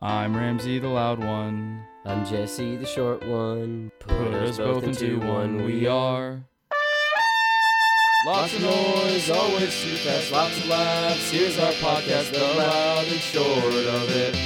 I'm Ramsey the loud one. I'm Jesse, the short one. Put us both into one, we are. Lots of noise, always too fast, lots of laughs. Here's our podcast, the loud and short of it.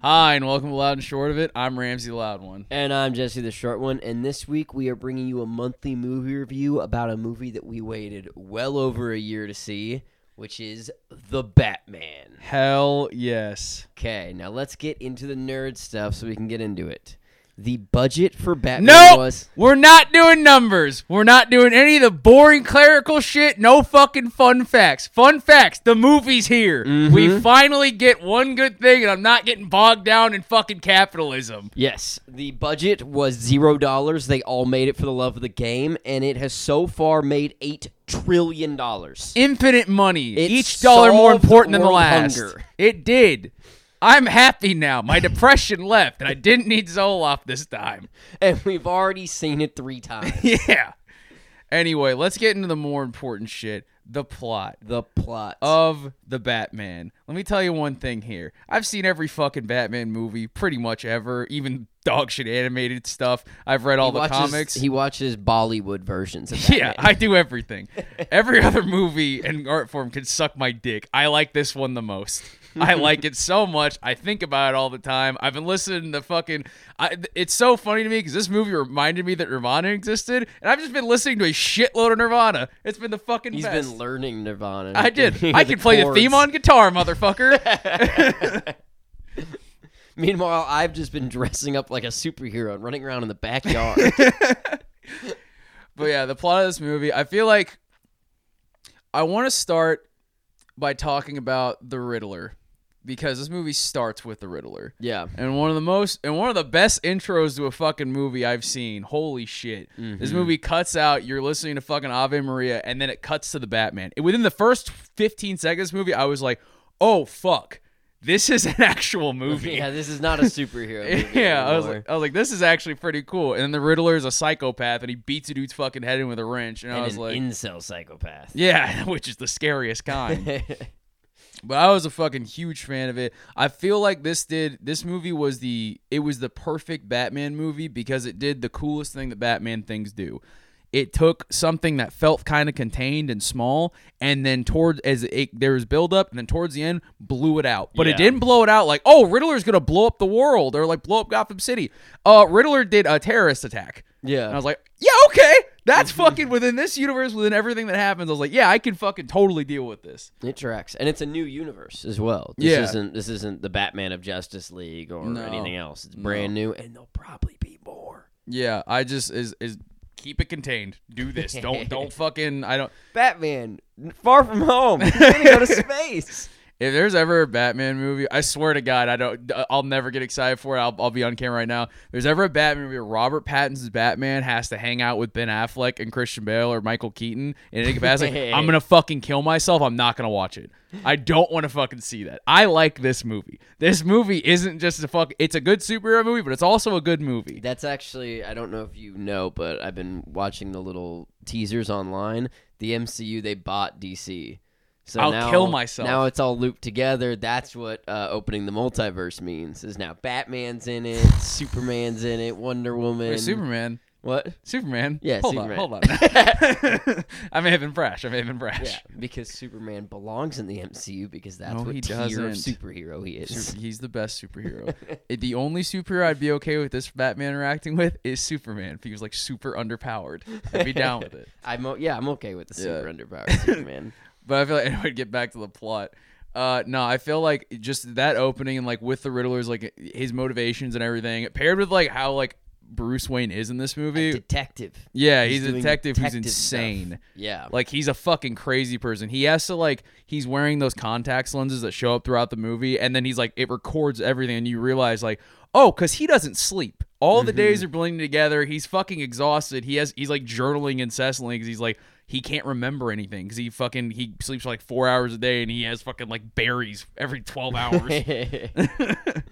Hi, and welcome to Loud and Short of It. I'm Ramsey the loud one. And I'm Jesse, the short one. And this week we are bringing you a monthly movie review about a movie that we waited well over a year to see, which is The Batman. Hell yes. Okay, now let's get into the nerd stuff so we can get into it. The budget for Batman No, was we're not doing numbers. We're not doing any of the boring clerical shit. No fucking fun facts. Fun facts. The movie's here. We mm-hmm. finally get one good thing, and I'm not getting bogged down in fucking capitalism. Yes, the budget was zero dollars. They all made it for the love of the game, and it has so far made eight trillion dollars. Infinite money. It Each dollar more important than the last. hunger. It did. I'm happy now. My depression left, and I didn't need Zoloft this time. And we've already seen it three times. Yeah. Anyway, let's get into the more important shit the plot the plot. of the Batman. Let me tell you one thing here. I've seen every fucking Batman movie pretty much ever, even dog shit animated stuff. I've read all he the watches, comics. He watches Bollywood versions. Of yeah, I do everything. Every other movie and art form can suck my dick. I like this one the most. I like it so much. I think about it all the time. I've been listening to fucking. I, it's so funny to me because this movie reminded me that Nirvana existed, and I've just been listening to a shitload of Nirvana. It's been the fucking He's best. been learning Nirvana. I did. I can play the theme on guitar, motherfucker. Meanwhile, I've just been dressing up like a superhero and running around in the backyard. But yeah, the plot of this movie, I feel like I want to start by talking about the Riddler because this movie starts with the Riddler. yeah. And one of the most and one of the best intros to a fucking movie I've seen. Holy shit. This mm-hmm. movie cuts out you're listening to fucking Ave Maria and then it cuts to the Batman. And within the first 15 seconds of this movie, I was like, "Oh fuck. This is an actual movie." Yeah, this is not a superhero. movie yeah, I was like, I was like, this is actually pretty cool. And then the Riddler is a psychopath, and he beats a dude's fucking head in with a wrench. And, I was an like, incel psychopath. yeah, which is the scariest kind. But I was a fucking huge fan of it. I feel like this did this movie was the it was the perfect Batman movie because it did the coolest thing that Batman things do. It took something that felt kind of contained and small, and then towards as it there was build up, and then towards the end blew it out. But Yeah. it didn't blow it out like, oh, Riddler's gonna blow up the world or like blow up Gotham City. Uh, Riddler did a terrorist attack. yeah. And I was like, yeah, okay. That's mm-hmm. fucking within this universe, within everything that happens. I was like, yeah, I can fucking totally deal with this. It tracks, and it's a new universe as well. This Yeah. isn't this isn't the Batman of Justice League or No. anything else. It's brand new, and there'll probably be more. Yeah, I just is is keep it contained. Do this. Don't don't fucking I don't Batman, far from home. He's gonna go to space. If there's ever a Batman movie, I swear to God, I don't. Uh, I'll never get excited for it. I'll, I'll be on camera right now. If there's ever a Batman movie where Robert Pattinson's Batman has to hang out with Ben Affleck and Christian Bale or Michael Keaton in any capacity, I'm gonna fucking kill myself. I'm not gonna watch it. I don't want to fucking see that. I like this movie. This movie isn't just a fuck. It's a good superhero movie, but it's also a good movie. That's actually I don't know if you know, but I've been watching the little teasers online. The MCU they bought DC. So I'll now, kill myself. Now it's all looped together. That's what uh, opening the multiverse means. Is now Batman's in it, Superman's in it, Wonder Woman. Wait, Superman. What? Superman. Yeah, hold Superman. on, hold on. I may have been brash. I may have been brash. Yeah, because Superman belongs in the MCU because that's No, what he tier of doesn't. superhero he is. He's the best superhero. The only superhero I'd be okay with this Batman interacting with is Superman. If he was like super underpowered, I'd be down with it. I'm o- yeah, I'm okay with the super Yeah. underpowered Superman. But I feel like anyway, get back to the plot. Uh, no, I feel like just that opening and like with the Riddler's like his motivations and everything paired with like how like Bruce Wayne is in this movie. detective. yeah, he's he's, a doing detective, who's detective stuff. insane. Yeah. Like he's a fucking crazy person. He has to like he's wearing those contacts lenses that show up throughout the movie, and then he's like it records everything, and you realize like oh, because he doesn't sleep. All the days are blending together. He's fucking exhausted. He has he's like journaling incessantly because he's like he can't remember anything because he fucking he sleeps like four hours a day and he has fucking like berries every twelve hours.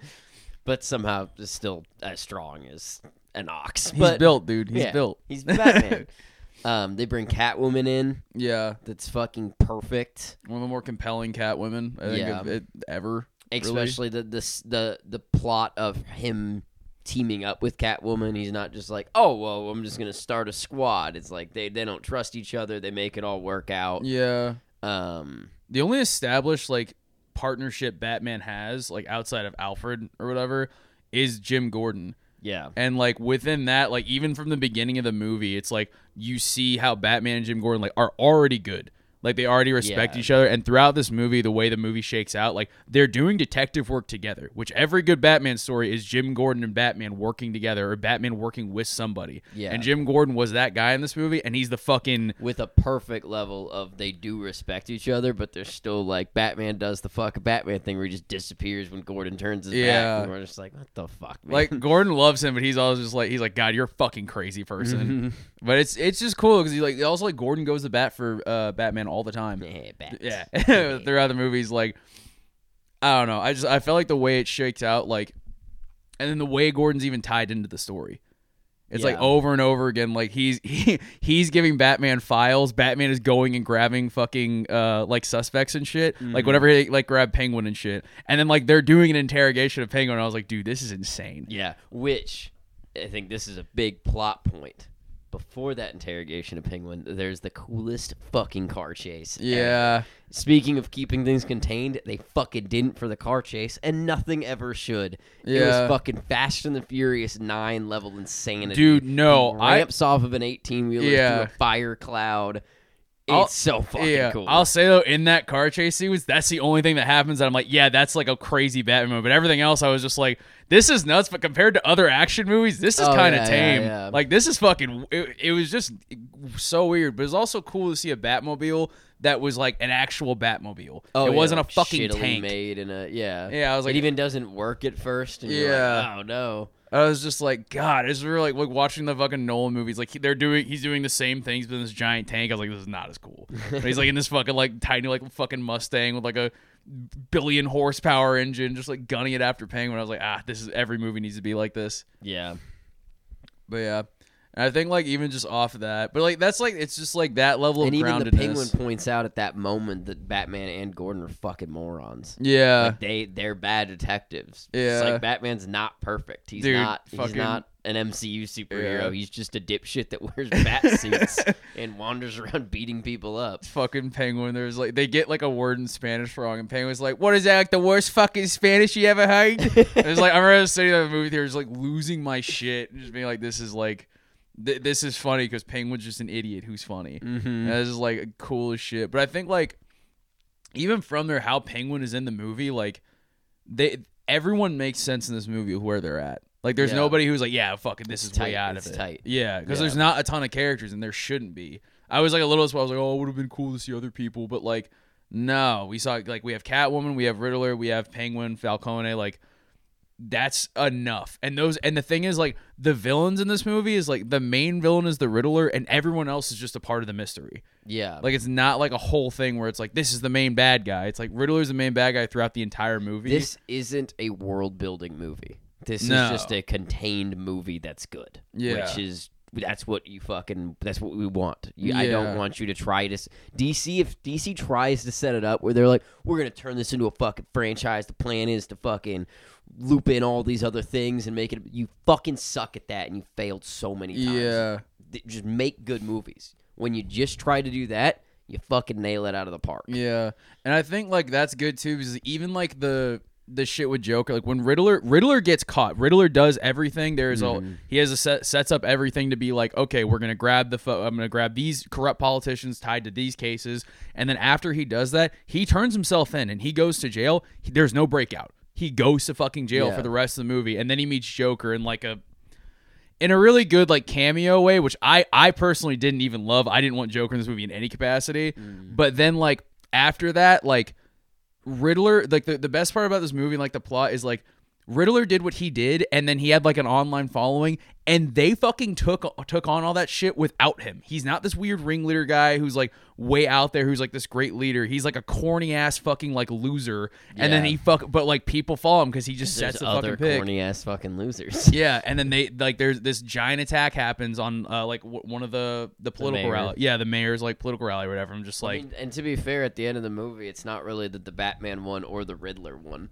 but somehow is still as strong as an ox. he's but built, dude. He's yeah, built. He's Batman. um, they bring Catwoman in. Yeah, That's fucking perfect. one of the more compelling cat women I think Yeah. it ever. Really? especially the the the the plot of him teaming up with Catwoman. He's not just like, oh well, I'm just gonna start a squad. It's like they they don't trust each other. They make it all work out. Yeah. Um, The only established like partnership Batman has, like outside of Alfred or whatever, is Jim Gordon. yeah, And like within that, like even from the beginning of the movie, it's like you see how Batman and Jim Gordon like are already good. Like they already respect Yeah. each other. And throughout this movie, the way the movie shakes out, like they're doing detective work together. Which every good Batman story is Jim Gordon and Batman working together or Batman working with somebody. Yeah. And Jim Gordon was that guy in this movie, and he's the fucking with a perfect level of they do respect each other, but they're still like Batman does the fuck Batman thing where he just disappears when Gordon turns his Yeah. back. And we're just like, what the fuck, man? like Gordon loves him, but he's always just like he's like God, you're a fucking crazy person. but it's it's just cool because he like also like Gordon goes to bat for uh, Batman all the time. yeah, Bat. Yeah, throughout the movies, like I don't know. I just I felt like the way it shakes out, like, and then the way Gordon's even tied into the story. It's like over and over again. Like he's he, he's giving Batman files. Batman is going and grabbing fucking uh like suspects and shit. Mm-hmm. Like whatever he like grab Penguin and shit. And then like they're doing an interrogation of Penguin. And I was like, dude, this is insane. Yeah, which I think this is a big plot point. Before that interrogation of Penguin, there's the coolest fucking car chase. ever. Yeah. Speaking of keeping things contained, they fucking didn't for the car chase, and nothing ever should. Yeah. It was fucking Fast and the Furious 9 level insanity. Dude, no, He I- ramps off of an 18 wheeler Yeah. through a fire cloud. It's I'll- so fucking yeah, cool. I'll say though, in that car chase sequence, that's the only thing that happens that I'm like, yeah, that's like a crazy Batman movie. But everything else, I was just like, this is nuts. But compared to other action movies, this is Oh, kind of yeah, tame. yeah. Like this is fucking. It, it was just so weird, but it's also cool to see a Batmobile that was like an actual Batmobile. Oh, it wasn't a fucking shittily tank. made in a yeah. Yeah, I was like, it even doesn't work at first. And you're Yeah. like, oh no. I was just like, God, it's really like, like watching the fucking Nolan movies. Like they're doing, he's doing the same things, but in this giant tank. I was like, this is not as cool. But he's like in this fucking like tiny like fucking Mustang with like a billion horsepower engine, just like gunning it after Penguin. I was like, ah, this is every movie needs to be like this. Yeah. But yeah, and I think like even just off of that, but like that's like it's just like that level And of even the penguin points out at that moment that Batman and Gordon are fucking morons. yeah, Like they they're bad detectives. Yeah, It's like Batman's not perfect. He's Dude, not he's not an MCU superhero. Yeah. He's just a dipshit that wears bat suits and wanders around beating people up. fucking penguin. There's like they get like a word in Spanish wrong, and penguin's like, "What is that? Like the worst fucking Spanish you ever heard?" it's like I remember sitting in the movie theater, just like losing my shit, and just being like, "This is like, th- this is funny because penguin's just an idiot who's funny." Mm-hmm. This is like cool as shit. But I think like even from there, how penguin is in the movie, like they everyone makes sense in this movie of where they're at. Like there's Yeah. nobody who's like, yeah, fucking, this It's is way tight, out it's of it. tight. Yeah, because Yeah. there's not a ton of characters and there shouldn't be. I was like a little as well. I was like, oh, it would have been cool to see other people, but like, no, we saw like we have Catwoman, we have Riddler, we have Penguin, Falcone, like. That's enough. And those and the thing is like the villains in this movie is like the main villain is the Riddler and everyone else is just a part of the mystery. Yeah. Like it's not like a whole thing where it's like this is the main bad guy. It's like Riddler's the main bad guy throughout the entire movie. this isn't a world building movie. This No. is just a contained movie that's good. Yeah. Which is that's what you fucking that's what we want. You, I don't want you to try to DC if DC tries to set it up where they're like we're going to turn this into a fucking franchise. The plan is to fucking loop in all these other things and make it you fucking suck at that and you failed so many times. yeah. Just make good movies. When you just try to do that, you fucking nail it out of the park. Yeah. And I think like that's good too because even like the the shit with Joker like when Riddler Riddler gets caught. Riddler does everything. There's a mm-hmm. he has a set sets up everything to be like, okay, we're going to grab the fo- I'm going to grab these corrupt politicians tied to these cases. And then after he does that, he turns himself in and he goes to jail. He, there's no breakout. He goes to fucking jail Yeah. for the rest of the movie and then he meets Joker in like a in a really good like cameo way, which I I personally didn't even love. I didn't want Joker in this movie in any capacity. Mm. But then like after that, like Riddler, like the, the best part about this movie, like the plot is like Riddler did what he did, and then he had like an online following, and they fucking took took on all that shit without him. He's not this weird ringleader guy who's like way out there, who's like this great leader. He's like a corny ass fucking like loser, and then he fuck, but like people follow him because he just There's sets the other fucking pick. corny ass fucking losers. Yeah, and then they like there's this giant attack happens on uh, like w- one of the the political mayor. rally. Yeah, the mayor's like political rally or whatever. I'm just I like, mean, and to be fair, at the end of the movie, it's not really that the Batman one or the Riddler one.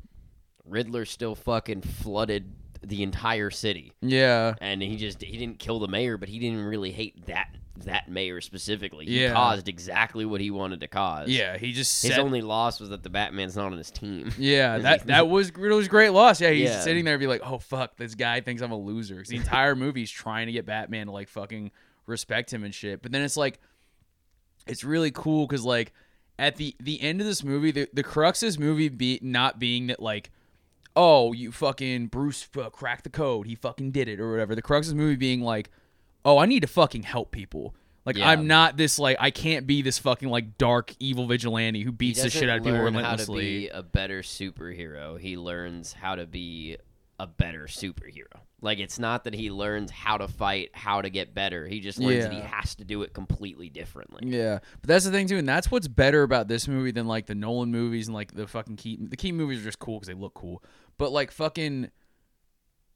Riddler still fucking flooded the entire city, Yeah. and he just he didn't kill the mayor, but he didn't really hate that that mayor specifically. He Yeah. caused exactly what he wanted to cause. Yeah. He just His said. only loss was that the Batman's not on his team. yeah, that that was Riddler's great loss. Yeah, he's Yeah. sitting there and be like, "Oh fuck, this guy thinks I'm a loser. the entire movie's trying to get Batman to like fucking respect him and shit. But then it's like, it's really cool because like at the the end of this movie, the the crux of this movie be not being that like, oh, you fucking Bruce uh, cracked the code, he fucking did it or whatever. The crux of the movie being like, oh, I need to fucking help people. Like Yeah. I'm not this like I can't be this fucking like dark evil vigilante who beats the shit out of people learn how to be a better superhero. He learns how to be a better superhero. Like it's not that he learns how to fight, how to get better. He just learns that he has to do it completely differently. Yeah, but that's the thing too, and that's what's better about this movie than like the Nolan movies and like the fucking Keaton. The Keaton movies are just cool because they look cool, but like fucking,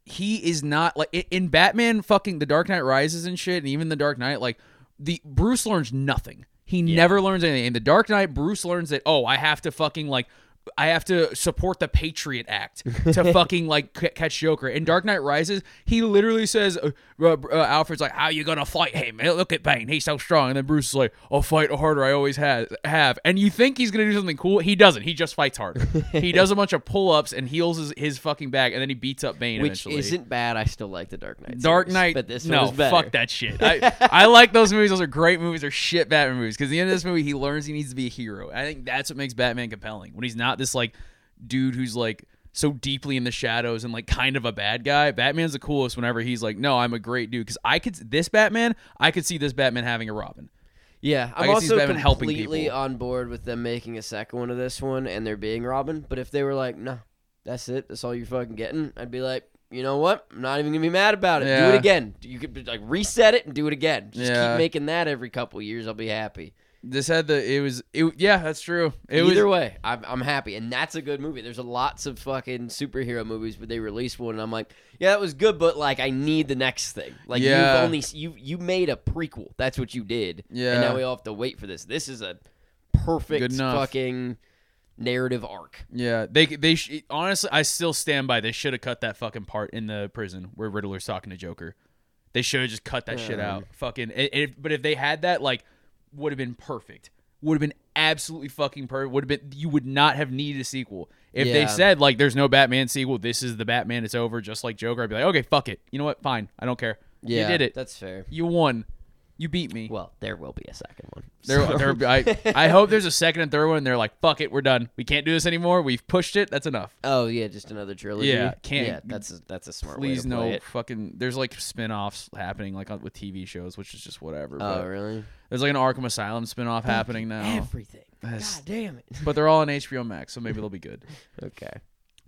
he is not like in- Batman. Fucking The Dark Knight Rises and shit, and even The Dark Knight, like the Bruce learns nothing. He never learns anything. In The Dark Knight, Bruce learns that oh, I have to fucking like. I have to support the Patriot Act to fucking like c- catch Joker. In Dark Knight Rises, he literally says, uh, uh, uh, "Alfred's like, how you gonna fight him? Look at Bane, he's so strong." And then Bruce is like, "I'll fight harder. I always has have." And you think he's gonna do something cool? He doesn't. He just fights harder. he does a bunch of pull ups and heals his, his fucking back, and then he beats up Bane Which eventually. isn't bad. I still like the Dark Knight. Dark series, Knight. but this no, one is better. fuck that shit. I, I like those movies. Those are great movies. They're shit Batman movies. Because the end of this movie, he learns he needs to be a hero. I think that's what makes Batman compelling. When he's not this like dude who's like so deeply in the shadows and like kind of a bad guy. Batman's the coolest whenever he's like, no, I'm a great dude. Because I could this Batman, I could see this Batman having a Robin. Yeah, I I'm see also Batman helping completely on board with them making a second one of this one and there being Robin. But if they were like, no, that's it, that's all you're fucking getting, I'd be like, you know what? I'm not even gonna be mad about it. Do it again. You could like reset it and do it again. Just Yeah. keep making that every couple years. I'll be happy. This had the it was it yeah that's true. It Either was way, I'm, I'm happy, and that's a good movie. There's a lots of fucking superhero movies, but they released one, and I'm like, yeah, that was good, but like, I need the next thing. Like, Yeah. you've only you you made a prequel. That's what you did. Yeah. and now we all have to wait for this. This is a perfect fucking narrative arc. Yeah, they they sh- honestly, I still stand by. They should have cut that fucking part in the prison where Riddler's talking to Joker. They should have just cut that shit out. Fucking. It, it- but if they had that, like, would have been perfect. Would have been absolutely fucking perfect. Would have been. You would not have needed a sequel if they said like, "There's no Batman sequel. This is the Batman. It's over." Just like Joker, I'd be like, "Okay, fuck it. You know what? Fine. I don't care. Yeah, you did it. That's fair. You won. You beat me." Well, there will be a second one. There, So- there, I, I hope there's a second and third one. And they're like, "Fuck it, we're done. We can't do this anymore. We've pushed it. That's enough." oh yeah, just another trilogy. Yeah, can't- Yeah, that's a, that's a smart Please way to no it. fucking. There's like spin-offs happening like with TV shows, which is just whatever. Oh but really? There's like an Arkham Asylum spin-off happening now, Everything. That's- God damn it. but they're all on HBO Max, so maybe they'll be good. Okay.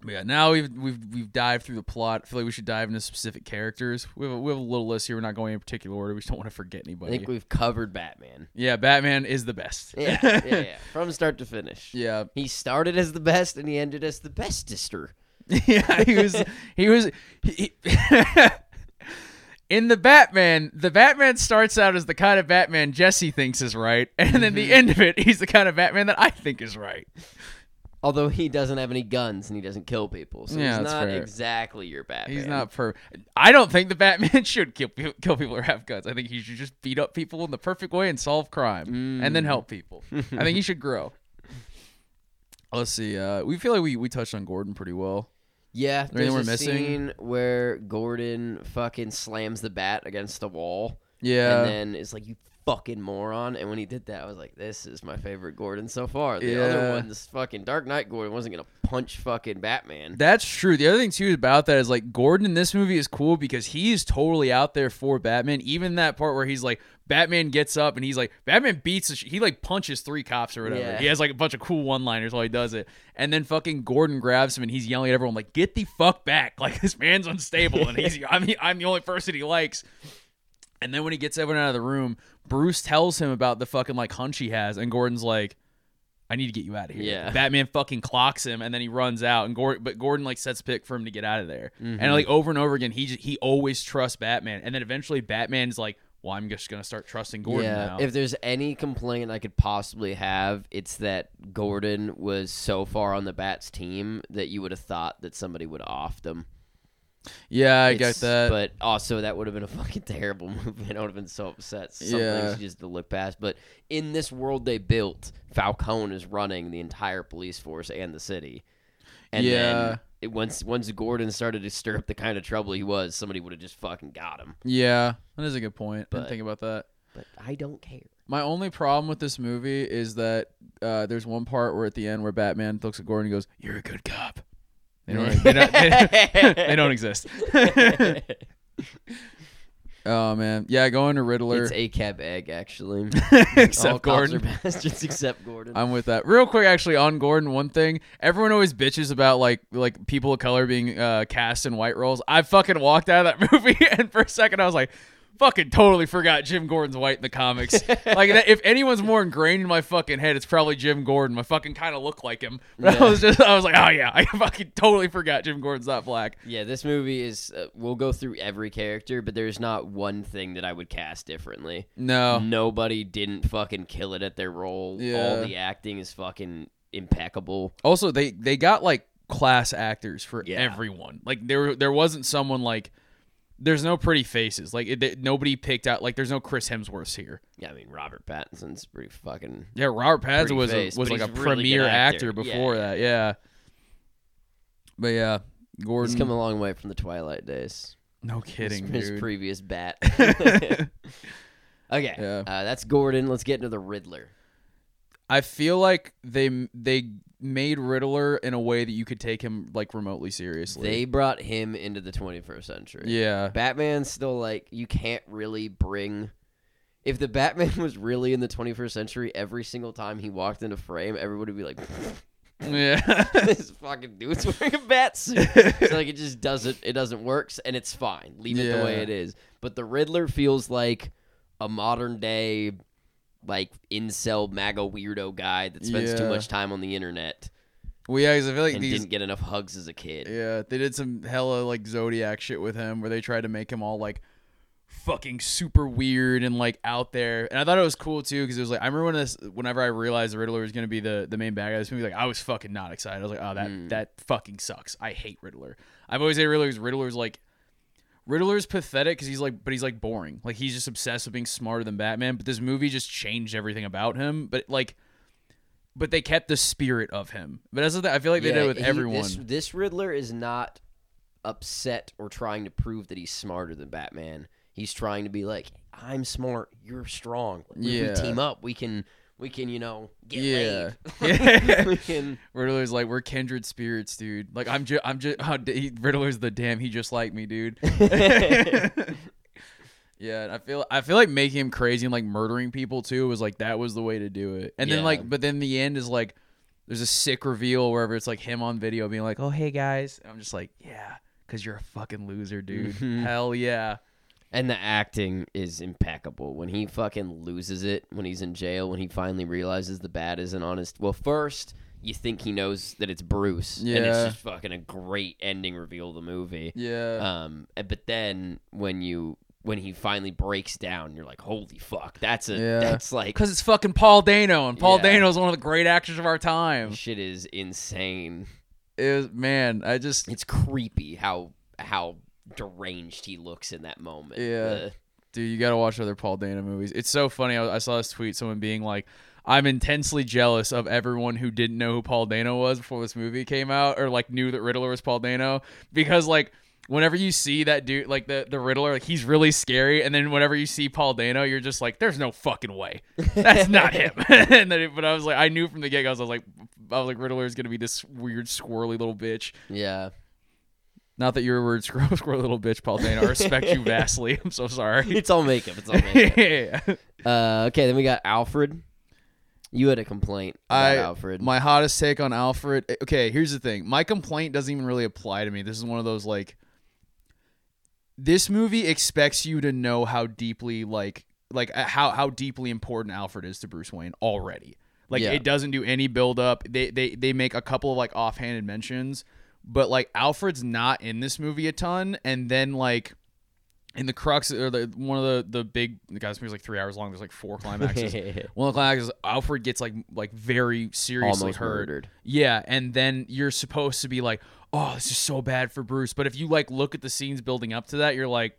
But yeah, now we've we've we've dived through the plot. I feel like we should dive into specific characters. We have a, we have a little list here. We're not going in particular order. We just don't want to forget anybody. I anybody. think we've covered Batman. yeah, Batman is the best. Yeah, yeah, yeah. From start to finish. yeah. He started as the best and he ended as the bestester. yeah, he was he was he, in the Batman. The Batman starts out as the kind of Batman Jesse thinks is right, and then Mm-hmm. the end of it, he's the kind of Batman that I think is right. Although he doesn't have any guns and he doesn't kill people, so Yeah, he's not fair. exactly your Batman. He's not per. I don't think the Batman should kill kill people or have guns. I think he should just beat up people in the perfect way and solve crime, and then help people. I think he should grow. Let's see. Uh, we feel like we, we touched on Gordon pretty well. Yeah, anything there's we're a missing? scene where Gordon fucking slams the bat against the wall, Yeah. and then it's like you fucking moron. And when he did that, I was like, this is my favorite Gordon so far. The other Yeah. one, this fucking Dark Knight Gordon, wasn't gonna punch fucking Batman. That's true. The other thing too about that is like Gordon in this movie is cool because he's totally out there for Batman. Even that part where he's like Batman gets up and he's like Batman beats the sh- he like punches three cops or whatever. Yeah. He has like a bunch of cool one-liners while he does it. And then fucking Gordon grabs him and he's yelling at everyone like get the fuck back. Like this man's unstable and he's I'm I'm the only person he likes. And then when he gets everyone out of the room, Bruce tells him about the fucking like hunch he has and Gordon's like I need to get you out of here. Yeah. Batman fucking clocks him and then he runs out and Gordon but Gordon like sets pick for him to get out of there. Mm-hmm. And like over and over again he just, he always trusts Batman and then eventually Batman's like well, I'm just gonna start trusting Gordon yeah, now. if there's any complaint I could possibly have, it's that Gordon was so far on the Bats team that you would have thought that somebody would offed them. yeah, I get that. But also, that would have been a fucking terrible move, and I would have been so upset. Some Yeah. things just to look past. But in this world they built, Falcone is running the entire police force and the city. And Yeah. then it, once once Gordon started to stir up the kind of trouble he was, somebody would have just fucking got him. yeah, that is a good point. I didn't think about that. But I don't care. My only problem with this movie is that uh, there's one part where at the end where Batman looks at Gordon and goes, "You're a good cop." They don't. they, don't they, they don't exist. oh man, yeah, going to Riddler. It's a cab egg, actually. except All Gordon. bastards except Gordon. I'm with that. Real quick, actually, on Gordon, one thing everyone always bitches about, like like people of color being uh, cast in white roles. I fucking walked out of that movie, and for a second, I was like, fucking totally forgot Jim Gordon's white in the comics. like, that, if anyone's more ingrained in my fucking head, it's probably Jim Gordon. I fucking kind of look like him. But I was just, I was like, oh yeah, I fucking totally forgot Jim Gordon's not black. yeah, this movie is. Uh, we'll go through every character, but there's not one thing that I would cast differently. No, Nobody didn't fucking kill it at their role. Yeah. All the acting is fucking impeccable. Also, they they got like class actors for Yeah. everyone. Like there there wasn't someone like there's no pretty faces. Like it, nobody picked out like there's no Chris Hemsworth here. Yeah, I mean Robert Pattinson's pretty fucking. Yeah, Robert Pattinson was a, was like a really premier actor, actor. before Yeah. that. Yeah. But yeah, Gordon. He's come a long way from the Twilight days. no kidding, his, dude. previous bat. okay, Yeah. uh, that's Gordon. Let's get into the Riddler. I feel like they they made Riddler in a way that you could take him like remotely seriously. They brought him into the 21st century. yeah. Batman's still like you can't really bring. If the Batman was really in the 21st century, every single time he walked into frame, everybody would be like, Yeah. "This fucking dude's wearing a bat suit." so like it just doesn't it doesn't works and it's fine. Leave it the way it is. But the Riddler feels like a modern day, like incel MAGA weirdo guy that spends too much time on the internet well, yeah, 'cause I feel like these didn't get enough hugs as a kid. Yeah, they did some hella like Zodiac shit with him where they tried to make him all like fucking super weird and like out there. And I thought it was cool too because it was like I remember when this whenever I realized the Riddler was gonna be the the main bad guy this movie, like I was fucking not excited. I was like, oh that Mm. that fucking sucks. I hate Riddler. I've always hated Riddler because Riddler's like Riddler's pathetic because he's like, but he's like boring. Like he's just obsessed with being smarter than Batman. But this movie just changed everything about him. But like, but they kept the spirit of him. But that's the. I feel like they did it with he- everyone. This, this Riddler is not upset or trying to prove that he's smarter than Batman. He's trying to be like, I'm smart, you're strong. Yeah. we team up, we can, we can, you know, get Yeah. laid. Yeah. we can. Riddler's like we're kindred spirits, dude. Like I'm just, I'm just. Oh, he, Riddler's the damn. He just like me, dude. yeah, I feel, I feel like making him crazy and like murdering people too was like that was the way to do it. And then like, but then the end is like, there's a sick reveal wherever it's like him on video being like, "Oh hey guys," and I'm just like, yeah, because you're a fucking loser, dude. Mhm. Hell yeah. And the acting is impeccable. When he fucking loses it when he's in jail, when he finally realizes the bat isn't honest. Well, first you think he knows that it's Bruce, and it's just fucking a great ending reveal of the movie. Yeah. Um, but then when you when he finally breaks down, you're like, holy fuck, that's a Yeah. that's like Because it's fucking Paul Dano, and Paul Yeah. Dano is one of the great actors of our time. shit is insane. It was, man, I just It's creepy how how deranged he looks in that moment. Yeah. The- Dude, you gotta watch other Paul Dano movies. It's so funny. I, I saw this tweet, someone being like, "I'm intensely jealous of everyone who didn't know who Paul Dano was before this movie came out, or like knew that Riddler was Paul Dano." Because like, whenever you see that dude, like the the Riddler, like he's really scary, and then whenever you see Paul Dano, you're just like, "There's no fucking way, that's not him." and then, it- but I was like, I knew from the get go, I was like, I was like, Riddler is gonna be this weird squirrely little bitch. yeah. Not that you're a weird squirrely, squirrely little bitch, Paul Dano. I respect you vastly. I'm so sorry. It's all makeup. It's all makeup. yeah. Uh, okay, then we got Alfred. You had a complaint about I- Alfred. My hottest take on Alfred. eh, Okay, here's the thing. My complaint doesn't even really apply to me. This is one of those like this movie expects you to know how deeply like like uh, how how deeply important Alfred is to Bruce Wayne already. Like Yeah. it doesn't do any build up. They they they make a couple of like offhanded mentions, but like Alfred's not in this movie a ton and then like in the crux or the one of the the big the guy's movie's like three hours long. There's like four climaxes. one of the climaxes, Alfred gets like like very seriously Almost hurt. murdered. Yeah, and then you're supposed to be like, oh, this is so bad for Bruce. But if you like look at the scenes building up to that, you're like,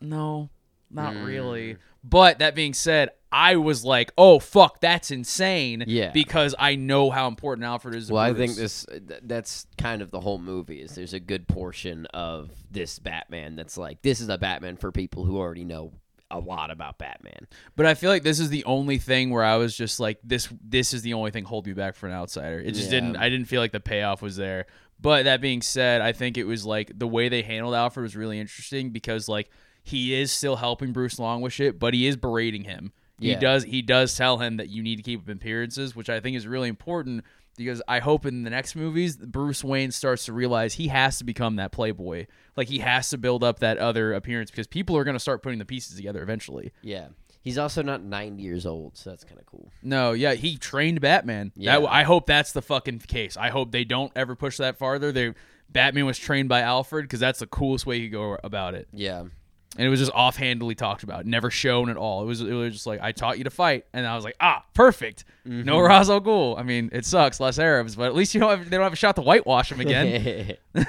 no, not Hmm. really. But that being said, I was like, oh fuck, that's insane. Yeah. because I know how important Alfred is. Well, I think this th- that's kind of the whole movie. Is there's a good portion of this Batman that's like this is a Batman for people who already know a lot about Batman. But I feel like this is the only thing where I was just like, this this is the only thing hold me back for an outsider. It just Yeah. didn't. I didn't feel like the payoff was there. But that being said, I think it was like the way they handled Alfred was really interesting because like he is still helping Bruce Long with shit, but he is berating him. He Yeah. does he does tell him that you need to keep up appearances, which I think is really important because I hope in the next movies Bruce Wayne starts to realize he has to become that playboy. Like he has to build up that other appearance because people are going to start putting the pieces together eventually. Yeah, he's also not 90 years old, so that's kind of cool. No, yeah, he trained Batman. Yeah. That, I hope that's the fucking case. I hope they don't ever push that farther. They Batman was trained by Alfred because that's the coolest way you go about it. Yeah, And it was just offhandedly talked about, never shown at all. It was it was just like I taught you to fight, and I was like, ah, perfect. No Ra's al Ghul. I mean, it sucks, less Arabs, but at least you don't have, they don't have a shot to whitewash him again.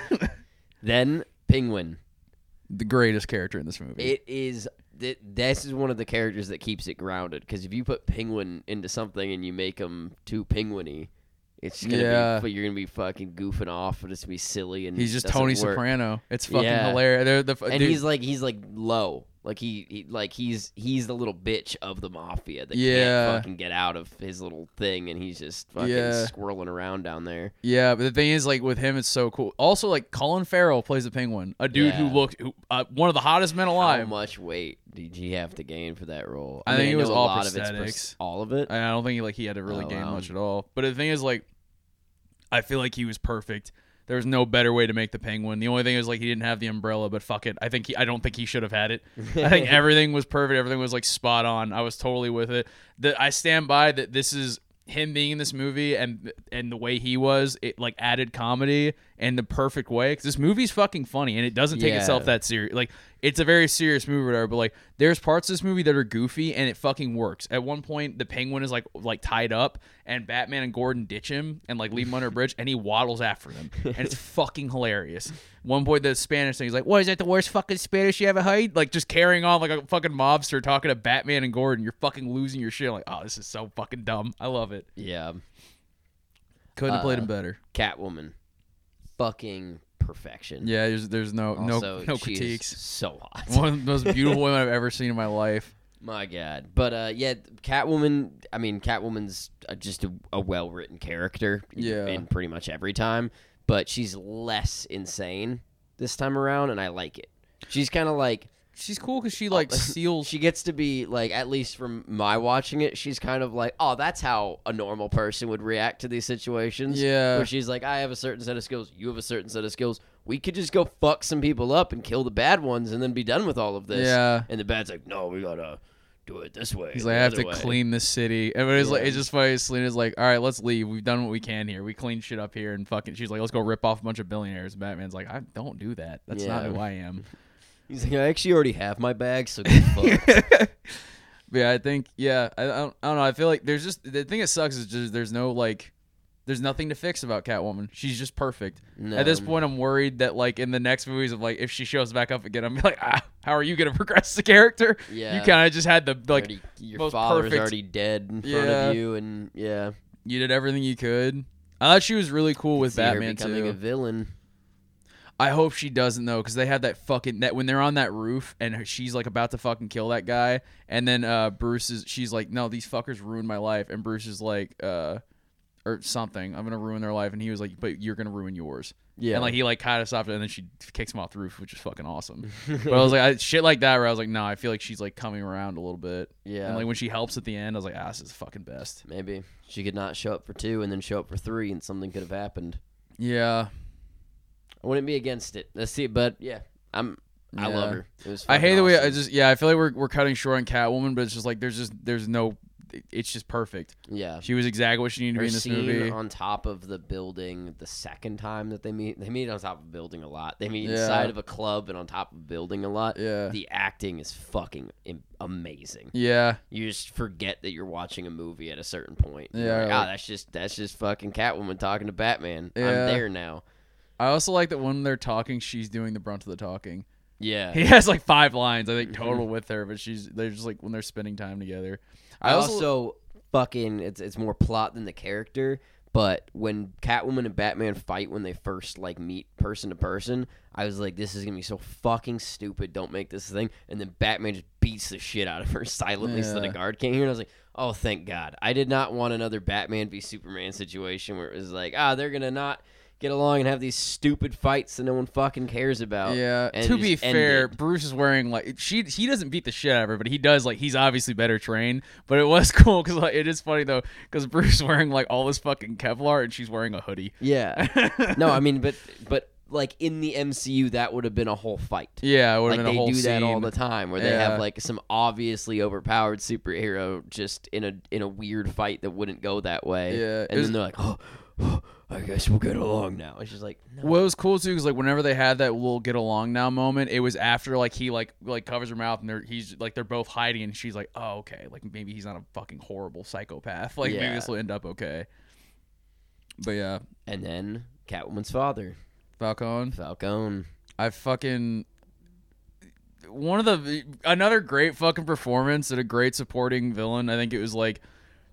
then Penguin. the greatest character in this movie. It is. th- This is one of the characters that keeps it grounded. Because if you put Penguin into something and you make him too penguiny, it's gonna Yeah. be. You're gonna be fucking goofing off, and it's gonna be silly. And He's just Tony work. Soprano. It's fucking Yeah. hilarious. They're the, and dude, he's like he's like low like he, he like he's he's the little bitch of the mafia that Yeah. can't fucking get out of his little thing and he's just fucking Yeah. swirling around down there Yeah, but the thing is, like with him, it's so cool. Also, like Colin Farrell plays the Penguin, a dude who looked who, uh, one of the hottest men alive. how much weight did he have to gain for that role I think mean, it was all a lot of it's prosthetics. pers- all of it I don't think like he had to really Oh, gain wow. much at all. But the thing is, like, I feel like he was perfect. There was no better way to make the Penguin. The only thing is like he didn't have the umbrella, but fuck it. I think he, I don't think he should have had it. I think everything was perfect. Everything was like spot on. I was totally with it. That I stand by that. This is him being in this movie and and the way he was. It like added comedy in the perfect way because this movie's fucking funny and it doesn't take Yeah. itself that serious. Like it's a very serious movie, or whatever. But like there's parts of this movie that are goofy and it fucking works. At one point, the Penguin is like like tied up and Batman and Gordon ditch him and like leave him under a bridge and he waddles after them and it's fucking hilarious. One point, the Spanish thing, he's like, "What is that? The worst fucking Spanish you ever heard?" Like just carrying on like a fucking mobster talking to Batman and Gordon. You're fucking losing your shit. I'm like, oh, this is so fucking dumb. I love it. yeah Couldn't have played Uh, him better. Catwoman fucking perfection Yeah, there's there's no also, no no critiques. so hot One of the most beautiful women I've ever seen in my life. My God, but uh, yeah, Catwoman. I mean, Catwoman's uh, just a, a well-written character. Yeah. in pretty much every time, but she's less insane this time around, and I like it. She's kind of like She's cool because she oh, like steals. she gets to be like, at least from my watching it, she's kind of like, oh, that's how a normal person would react to these situations. Yeah. where she's like, I have a certain set of skills, you have a certain set of skills. We could just go fuck some people up and kill the bad ones, and then be done with all of this. Yeah. and the bad's like, no, we gotta do it this way. He's like, I have to way." clean the city. And it's like it's just funny. Selina's like, all right, let's leave. We've done what we can here. We cleaned shit up here and fucking. She's like, let's go rip off a bunch of billionaires. Batman's like, I don't do that. That's not who I am. He's like, I actually already have my bag, so get fucked. Yeah, I think yeah, I, I, don't, I don't know. I feel like there's just the thing that sucks is just there's no like there's nothing to fix about Catwoman. She's just perfect. At this point, I'm worried that like in the next movies of like if she shows back up again, I'm like, ah, how are you gonna progress the character? Yeah. you kind of just had the like Already- your most father's perfect- already dead in front Yeah. of you, and yeah, you did everything you could. I thought she was really cool with Batman becoming too. a villain. I hope she doesn't though, because they had that fucking that when they're on that roof and her- she's like about to fucking kill that guy, and then uh Bruce is she's like, no, these fuckers ruined my life, and Bruce is like, uh, or something, I'm gonna ruin their life, and he was like, but you're gonna ruin yours, Yeah, and like he like kind of stopped it, and then she kicks him off the roof, which is fucking awesome. but I was like, I, shit like that, where I was like, no, I feel like she's like coming around a little bit, yeah, and like when she helps at the end, I was like, ah, this is fucking best. maybe she could not show up for two and then show up for three, and something could have happened. Yeah, wouldn't be against it. Let's see, but yeah, I'm. I Yeah. love her. It was. I hate fucking the way I awesome. just yeah I feel like we're we're cutting short on Catwoman, but it's just like there's just there's no it's just perfect. Yeah. She was exactly what she needed to Her be in this scene movie. on top of the building the second time that they meet. They meet on top of a building a lot. They meet Yeah. inside of a club and on top of a building a lot. Yeah. The acting is fucking im- amazing. yeah, You just forget that you're watching a movie at a certain point. You're Yeah, like, ah, like- that's just that's just fucking Catwoman talking to Batman. Yeah. I'm there now. I also like that when they're talking, she's doing the brunt of the talking. Yeah. He has like five lines, I think, total with her, but she's they're just like when they're spending time together. I also, fucking it's it's more plot than the character. But when Catwoman and Batman fight when they first like meet person to person, I was like, this is gonna be so fucking stupid. Don't make this thing. And then Batman just beats the shit out of her silently so the Yeah. guard can't hear. And I was like, oh, thank God. I did not want another Batman v Superman situation where it was like, ah, they're gonna not get along and have these stupid fights that no one fucking cares about. Yeah. To be fair, ended. Bruce is wearing like she. He doesn't beat the shit out of her, but he does like he's obviously better trained. But it was cool because like, it is funny though because Bruce wearing like all this fucking Kevlar and she's wearing a hoodie. Yeah. no, I mean, but but like in the MCU, that would have been a whole fight. Yeah, it would like have been they a whole do that all the time where they Yeah. have like some obviously overpowered superhero just in a in a weird fight that wouldn't go that way. Yeah, and was- then they're like, oh, oh, I guess we'll get along now. It's just like, no. What was cool too is like whenever they had that "we'll get along now" moment, it was after like he like like covers her mouth and they're he's like they're both hiding and she's like, oh okay, like maybe he's not a fucking horrible psychopath. Like maybe Yeah. this will end up okay. But yeah, and then Catwoman's father, Falcone. Falcone. I fucking one of the another great fucking performance and a great supporting villain. I think it was like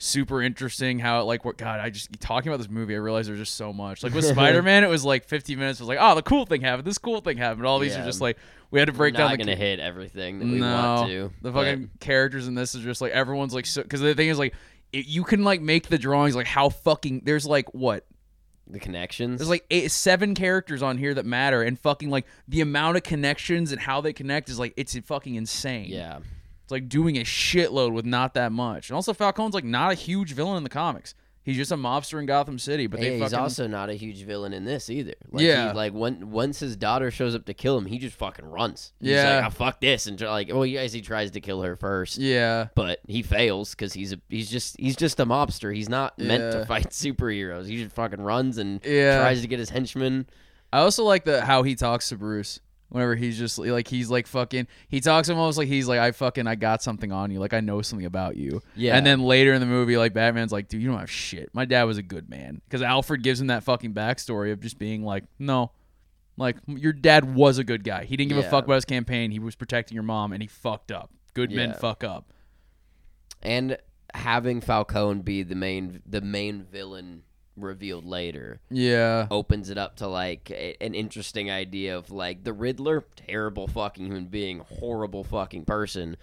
super interesting how it like what God I just talking about this movie I realized there's just so much like with Spider Man it was like 15 minutes it was like oh the cool thing happened this cool thing happened all these Yeah. are just like we had to break We're down not the gonna hit everything that we no, want to. the but- fucking characters in this is just like everyone's like so. because the thing is like it, you can like make the drawings like how fucking there's like what the connections. there's like eight, seven characters on here that matter, and fucking like the amount of connections and how they connect is like it's fucking insane. yeah, it's like doing a shitload with not that much. And also, Falcone's like not a huge villain in the comics. He's just a mobster in Gotham City. But they he's fucking also not a huge villain in this either. Like, Yeah. he, like when once his daughter shows up to kill him, he just fucking runs. He's Yeah. like, oh, fuck this, and like, well, yes, he tries to kill her first, yeah. but he fails because he's a he's just he's just a mobster. He's not meant Yeah. to fight superheroes. He just fucking runs and Yeah. tries to get his henchmen. I also like the how he talks to Bruce. Whenever he's just like he's like fucking, he talks almost like he's like I fucking I got something on you, like I know something about you. Yeah. And then later in the movie, like Batman's like, dude, you don't have shit. My dad was a good man because Alfred gives him that fucking backstory of just being like, no, like your dad was a good guy. He didn't give a fuck about his campaign. He was protecting your mom, and he fucked up. Good men fuck up. and having Falcone be the main the main villain revealed later Yeah. opens it up to like a, an interesting idea of like the Riddler, terrible fucking human being, horrible fucking person.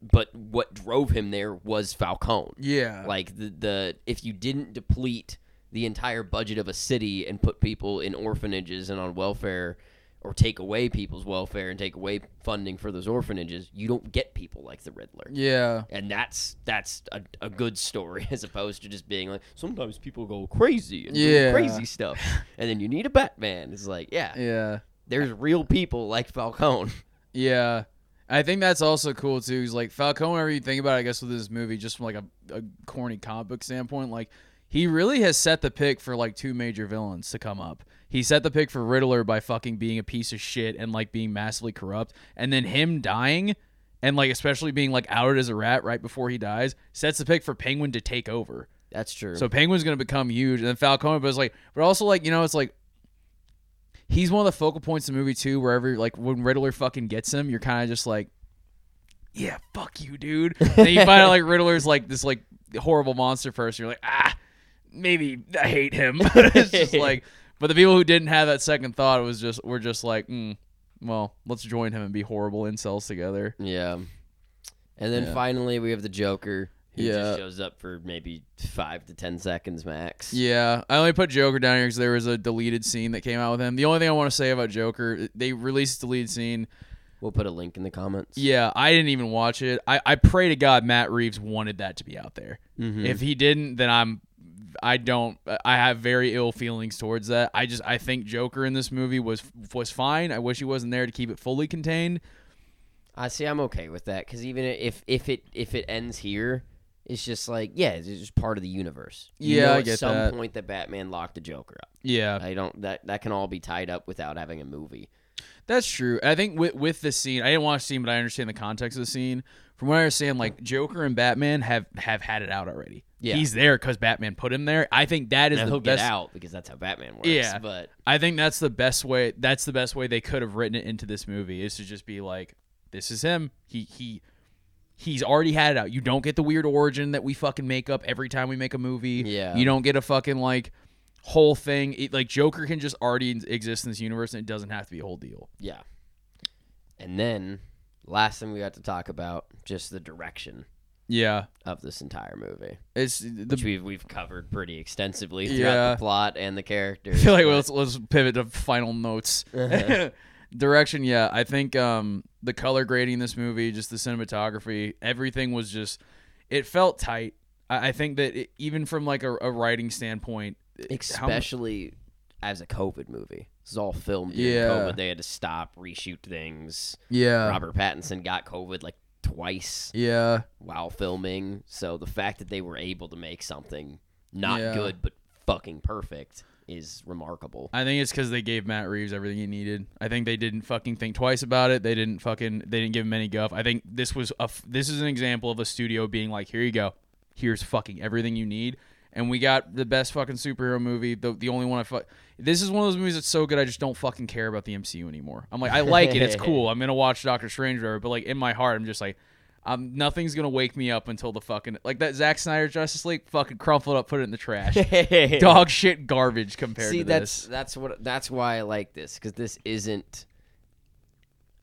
But what drove him there was Falcone. Yeah. Like the, the if you didn't deplete the entire budget of a city and put people in orphanages and on welfare or take away people's welfare and take away funding for those orphanages, you don't get people like the Riddler yeah. and that's that's a, a good story as opposed to just being like sometimes people go crazy and Yeah. do crazy stuff and then you need a batman it's like yeah, Yeah. there's real people like falcone Yeah. I think that's also cool too. Is like Falcone, whenever you think about it, I guess with this movie, just from like a, a corny comic book standpoint, like he really has set the pick for like two major villains to come up. He set the pick for Riddler by fucking being a piece of shit and like being massively corrupt, and then him dying and like especially being like outed as a rat right before he dies sets the pick for Penguin to take over. that's true So Penguin's gonna become huge, and then Falcone, but it's like, but also like you know, it's like he's one of the focal points of the movie too. Wherever like when Riddler fucking gets him, you're kind of just like, yeah, fuck you, dude. And then you find out like Riddler's like this like horrible monster person. You're like, ah, maybe I hate him. it's just like, but the people who didn't have that second thought was just were just like, mm, well, let's join him and be horrible incels together. yeah and then Yeah. finally we have the joker who Yeah. just shows up for maybe five to ten seconds max Yeah, I only put Joker down here because there was a deleted scene that came out with him. The only thing I want to say about Joker, they released a deleted scene. we'll put a link in the comments Yeah, I didn't even watch it. I, I pray to God Matt Reeves wanted that to be out there. Mhm. If he didn't, then I'm I don't I have very ill feelings towards that. I just I think Joker in this movie was was fine. I wish he wasn't there to keep it fully contained. I see. I'm okay with that because even if if it if it ends here, It's just like, yeah, it's just part of the universe. You Yeah, know I at some that. point that Batman locked the Joker up. Yeah, I don't that that can all be tied up without having a movie. That's true. I think with with the scene, I didn't watch the scene, but I understand the context of the scene. From what I understand, like Joker and Batman have have had it out already. Yeah. He's there because Batman put him there. I think that is Now the he'll best. get out because that's how Batman works. Yeah. But I think that's the best way. That's the best way they could have written it into this movie is to just be like, this is him. He he. He's already had it out. You don't get the weird origin that we fucking make up every time we make a movie. Yeah. You don't get a fucking like whole thing. It, like Joker can just already exist in this universe and it doesn't have to be a whole deal. yeah. And then last thing we got to talk about, just the direction Yeah. of this entire movie. It's the Which we've we've covered pretty extensively throughout Yeah. the plot and the characters. I feel like let's let's pivot to final notes. Uh-huh. Direction, yeah. I think um, the color grading in this movie, just the cinematography, everything was just. It felt tight. I, I think that it, even from like a, a writing standpoint, it- how especially as a COVID movie. This is all filmed during Yeah. COVID. They had to stop, reshoot things. yeah, Robert Pattinson got COVID like twice yeah, while filming. So the fact that they were able to make something not Yeah. good but fucking perfect is remarkable. I think it's because they gave Matt Reeves everything he needed. I think they didn't fucking think twice about it. They didn't fucking. They didn't give him any guff. I think this was a. f- This is an example of a studio being like, here you go, here's fucking everything you need, and we got the best fucking superhero movie. The the only one I fuck. This is one of those movies that's so good I just don't fucking care about the MCU anymore. I'm like, I like it. It's cool. I'm gonna watch Doctor Strange, or whatever, but like in my heart, I'm just like. Um, nothing's gonna wake me up until the fucking like that Zack Snyder Justice League fucking crumpled up, put it in the trash. Dog shit garbage compared See, to that's this. that's what that's why I like this because this isn't.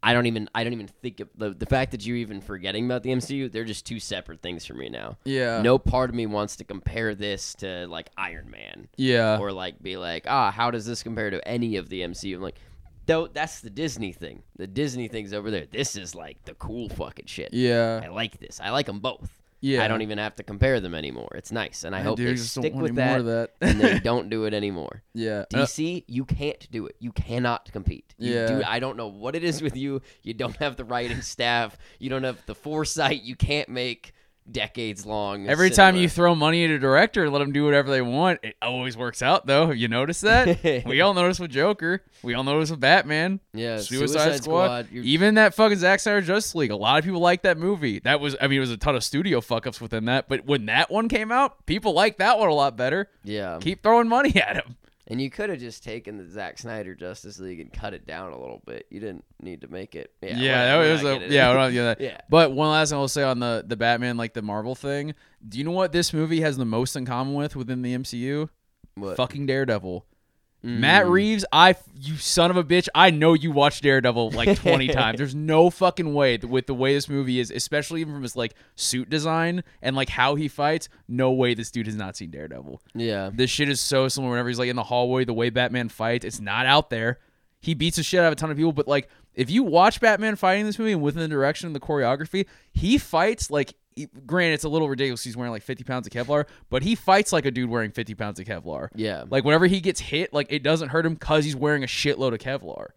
I don't even I don't even think of the the fact that you're even forgetting about the MCU. They're just two separate things for me now. Yeah. No part of me wants to compare this to like Iron Man Yeah. or like be like, ah, how does this compare to any of the MCU? I'm like, though that's the Disney thing. The Disney thing's over there. This is like the cool fucking shit. yeah. I like this. I like them both. Yeah. I don't even have to compare them anymore. It's nice, and I, hope do, they stick with that, that. and they don't do it anymore. Yeah. Uh, DC, you can't do it. You cannot compete. You Yeah. do, I don't know what it is with you. You don't have the writing staff. You don't have the foresight. You can't make decades long. every time you throw money at a director and let them do whatever they want, it always works out though. Have you noticed that? we all noticed with Joker. We all noticed with Batman. yeah, Suicide, Squad. you're- Even that fucking Zack Snyder Justice League. A lot of people like that movie. That was, I mean, it was a ton of studio fuck ups within that. But when that one came out, people liked that one a lot better. yeah, Keep throwing money at him. And you could have just taken the Zack Snyder Justice League and cut it down a little bit. You didn't need to make it. Yeah, Yeah, we're that was a yeah. We're not that. Yeah. But one last thing I'll say on the the Batman, like the Marvel thing. Do you know what this movie has the most in common with within the MCU? What? Fucking Daredevil. Mm. Matt Reeves, I you son of a bitch, I know you watched Daredevil like 20 times. There's no fucking way that with the way this movie is, especially even from his like suit design and like how he fights, no way this dude has not seen Daredevil. Yeah, This shit is so similar whenever he's like in the hallway, the way Batman fights, it's not out there. He beats the shit out of a ton of people, but like if you watch Batman fighting this movie and within the direction of the choreography, he fights like granted it's a little ridiculous he's wearing like 50 pounds of Kevlar, but he fights like a dude wearing 50 pounds of Kevlar. yeah, Like whenever he gets hit, like it doesn't hurt him because he's wearing a shitload of Kevlar.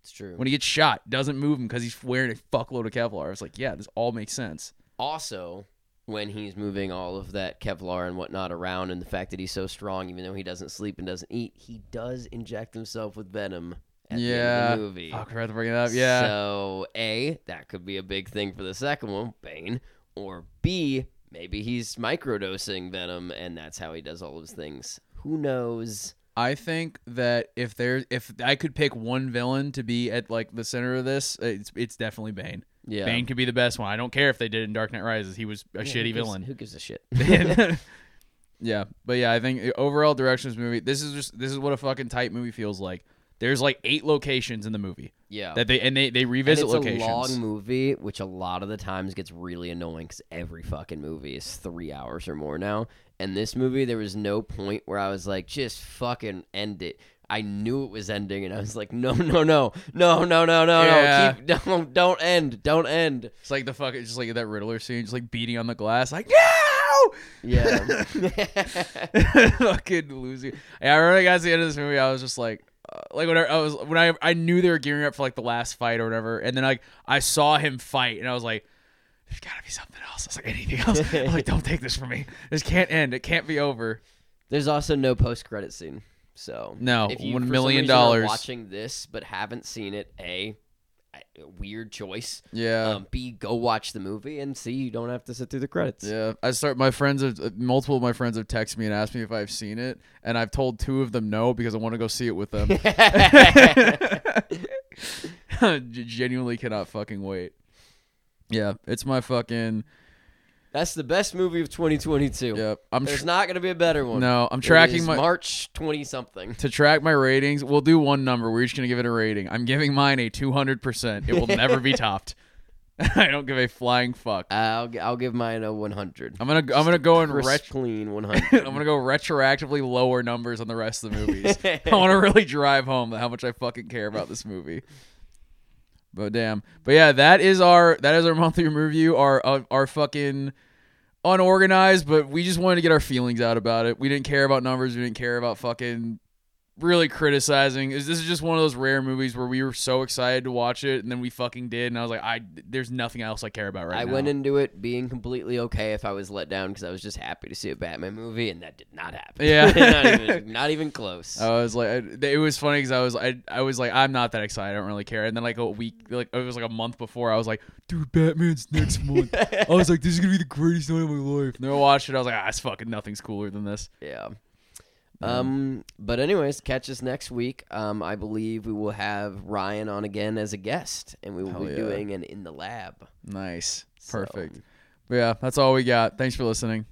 it's true. When he gets shot, doesn't move him because he's wearing a fuckload of Kevlar. It's like, yeah, this all makes sense. also when he's moving all of that Kevlar and whatnot around, and the fact that he's so strong, even though he doesn't sleep and doesn't eat, he does inject himself with venom at the end yeah. of the movie. Fuck, I forgot to bring it up. Yeah. So a that could be a big thing for the second one, Bane, or B maybe he's microdosing venom, and that's how he does all those things. Who knows? I think that if there if I could pick one villain to be at like the center of this, it's it's definitely Bane. Yeah. Bane could be the best one. I don't care if they did it in Dark Knight Rises. He was a Yeah, who shitty gives- villain. Who gives a shit? yeah, but yeah, I think uh, overall direction of this movie. This is just this is what a fucking tight movie feels like. There's like eight locations in the movie yeah. that they and they they And revisit it's locations. a long movie, which a lot of the times gets really annoying because every fucking movie is three hours or more now. And this movie, there was no point where I was like, just fucking end it. I knew it was ending, and I was like, no, no, no, no, no, no, no, Yeah. no, keep, don't, don't end, don't end. It's like the fucking just like that Riddler scene, just like beating on the glass, like no. Yeah. fucking losing. Yeah, I remember I got to the end of this movie. I was just like, uh, like when I, was when I I knew they were gearing up for like the last fight or whatever, and then like I saw him fight, and I was like, there's gotta be something else. I was like, anything else? I was like, don't take this from me. This can't end. It can't be over. There's also no post credit scene. So No, if you, $1 for some million dollars. watching this but haven't seen it, a weird choice. Yeah. Um, B, go watch the movie, and C, you don't have to sit through the credits. Yeah, I start. My friends have uh, multiple of my friends have texted me and asked me if I've seen it, and I've told two of them no because I want to go see it with them. Genuinely cannot fucking wait. Yeah, it's my fucking. That's the best movie of 2022. Yep, I'm. There's Tr- not going to be a better one. no, I'm tracking is my March 20 something. to track my ratings. We'll do one number. We're each gonna give it a rating. I'm giving mine a 200. percent It will never be topped. I don't give a flying fuck. I'll I'll give mine a 100. I'm gonna I'm gonna go and ret- clean I'm gonna go retroactively lower numbers on the rest of the movies. I want to really drive home how much I fucking care about this movie. But damn. But yeah, that is our that is our monthly review. Our uh, our fucking unorganized, but we just wanted to get our feelings out about it. We didn't care about numbers. We didn't care about fucking really criticizing. Is this is just one of those rare movies where we were so excited to watch it and then we fucking did, and I was like, I there's nothing else I care about right I now. went into it being completely okay if I was let down because I was just happy to see a Batman movie, and that did not happen. Yeah. not, even, not even close. I was like, I, it was funny because I was, I, I was like, I'm not that excited. I don't really care. And then like a week, like it was like a month before, I was like, dude, Batman's next month. I was like, this is gonna be the greatest night of my life. And then I watched it. I was like, ah, it's fucking nothing's cooler than this. Yeah. Um, but anyways, catch us next week. Um, I believe we will have Ryan on again as a guest, and we will Hell be yeah. doing an in the lab. Nice, So- perfect. But yeah, that's all we got. Thanks for listening.